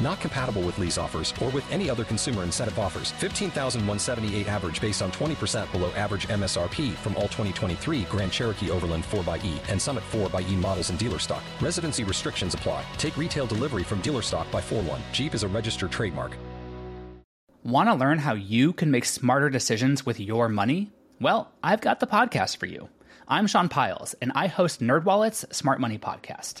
Not compatible with lease offers or with any other consumer incentive offers. 15,178 average based on 20% below average MSRP from all 2023 Grand Cherokee Overland 4xE and Summit 4xE models in dealer stock. Residency restrictions apply. Take retail delivery from dealer stock by 4 1. Jeep is a registered trademark. Want to learn how you can make smarter decisions with your money? Well, I've got the podcast for you. I'm Sean Pyles, and I host NerdWallet's Smart Money Podcast.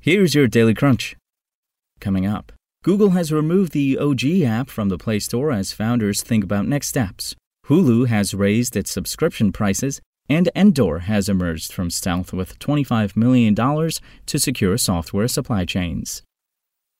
Here's your Daily Crunch. Coming up, Google has removed the OG app from the Play Store as founders think about next steps. Hulu has raised its subscription prices, and Endor has emerged from stealth with $25 million to secure software supply chains.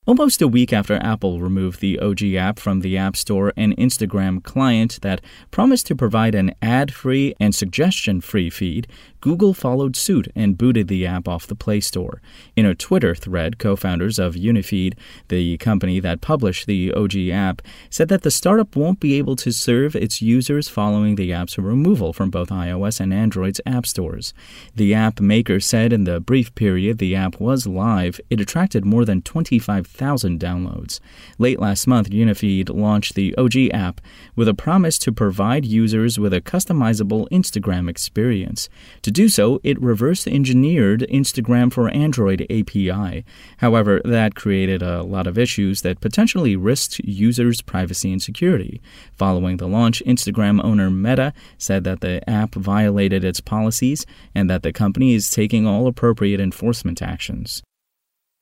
Almost a week after Apple removed the OG app from the App Store an Instagram client that promised to provide an ad free and suggestion free feed, Google followed suit and booted the app off the Play Store. In a Twitter thread, co founders of Unifeed, the company that published the OG app, said that the startup won't be able to serve its users following the app's removal from both iOS and Android's app stores. The app maker said in the brief period the app was live, it attracted more than 25,000 downloads. Late last month, Unifeed launched the OG app with a promise to provide users with a customizable Instagram experience. To do so, it reverse engineered Instagram for Android API. However, that created a lot of issues that potentially risked users' privacy and security. Following the launch, Instagram owner Meta said that the app violated its policies and that the company is taking all appropriate enforcement actions.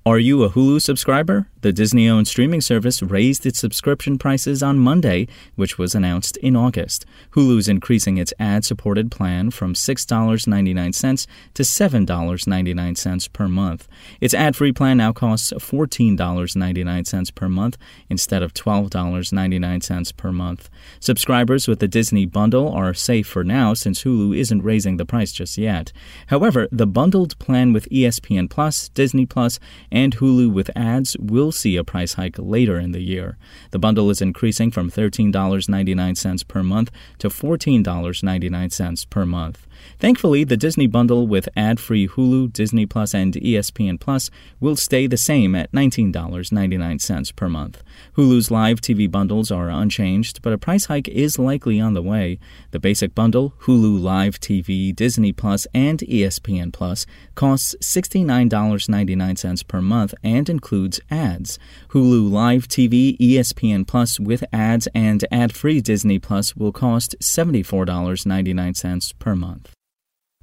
Are you a Hulu subscriber? The Disney owned streaming service raised its subscription prices on Monday, which was announced in August. Hulu's increasing its ad supported plan from $6.99 to $7.99 per month. Its ad free plan now costs $14.99 per month instead of $12.99 per month. Subscribers with the Disney bundle are safe for now since Hulu isn't raising the price just yet. However, the bundled plan with ESPN Plus, Disney Plus, and Hulu with ads will see a price hike later in the year. The bundle is increasing from $13.99 per month to $14.99 per month. Thankfully, the Disney bundle with ad free Hulu, Disney Plus, and ESPN Plus will stay the same at $19.99 per month. Hulu's live TV bundles are unchanged, but a price hike is likely on the way. The basic bundle, Hulu Live TV, Disney Plus, and ESPN Plus, costs $69.99 per month and includes ads. Hulu Live TV, ESPN Plus with ads, and ad free Disney Plus will cost $74.99 per month.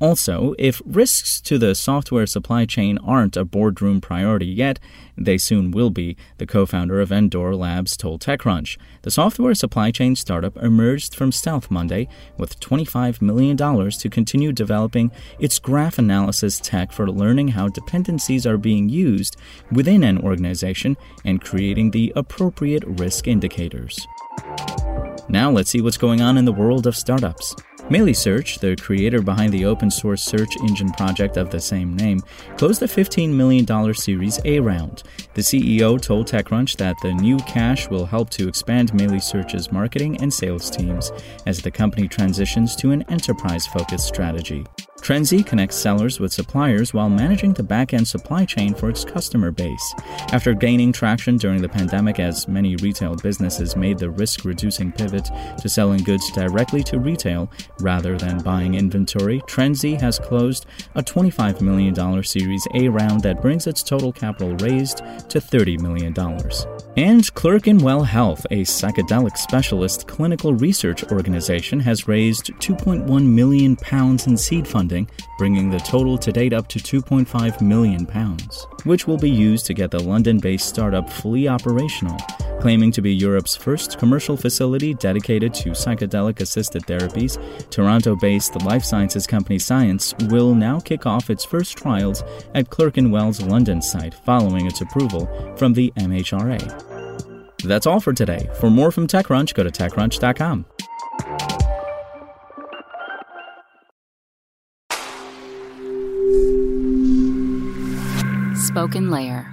Also, if risks to the software supply chain aren't a boardroom priority yet, they soon will be, the co founder of Endor Labs told TechCrunch. The software supply chain startup emerged from stealth Monday with $25 million to continue developing its graph analysis tech for learning how dependencies are being used within an organization and creating the appropriate risk indicators. Now let's see what's going on in the world of startups. Search, the creator behind the open source search engine project of the same name, closed a $15 million Series A round. The CEO told TechCrunch that the new cash will help to expand Search's marketing and sales teams as the company transitions to an enterprise focused strategy. Trenzy connects sellers with suppliers while managing the back end supply chain for its customer base. After gaining traction during the pandemic, as many retail businesses made the risk reducing pivot to selling goods directly to retail rather than buying inventory, Trenzy has closed a $25 million Series A round that brings its total capital raised to $30 million. And Clerkenwell Health, a psychedelic specialist clinical research organization, has raised 2.1 million pounds in seed funding, bringing the total to date up to 2.5 million pounds, which will be used to get the London-based startup fully operational. Claiming to be Europe's first commercial facility dedicated to psychedelic assisted therapies, Toronto based life sciences company Psyence will now kick off its first trials at Clerkenwell's London site following its approval from the MHRA. That's all for today. For more from TechCrunch, go to TechCrunch.com. Spoken Layer.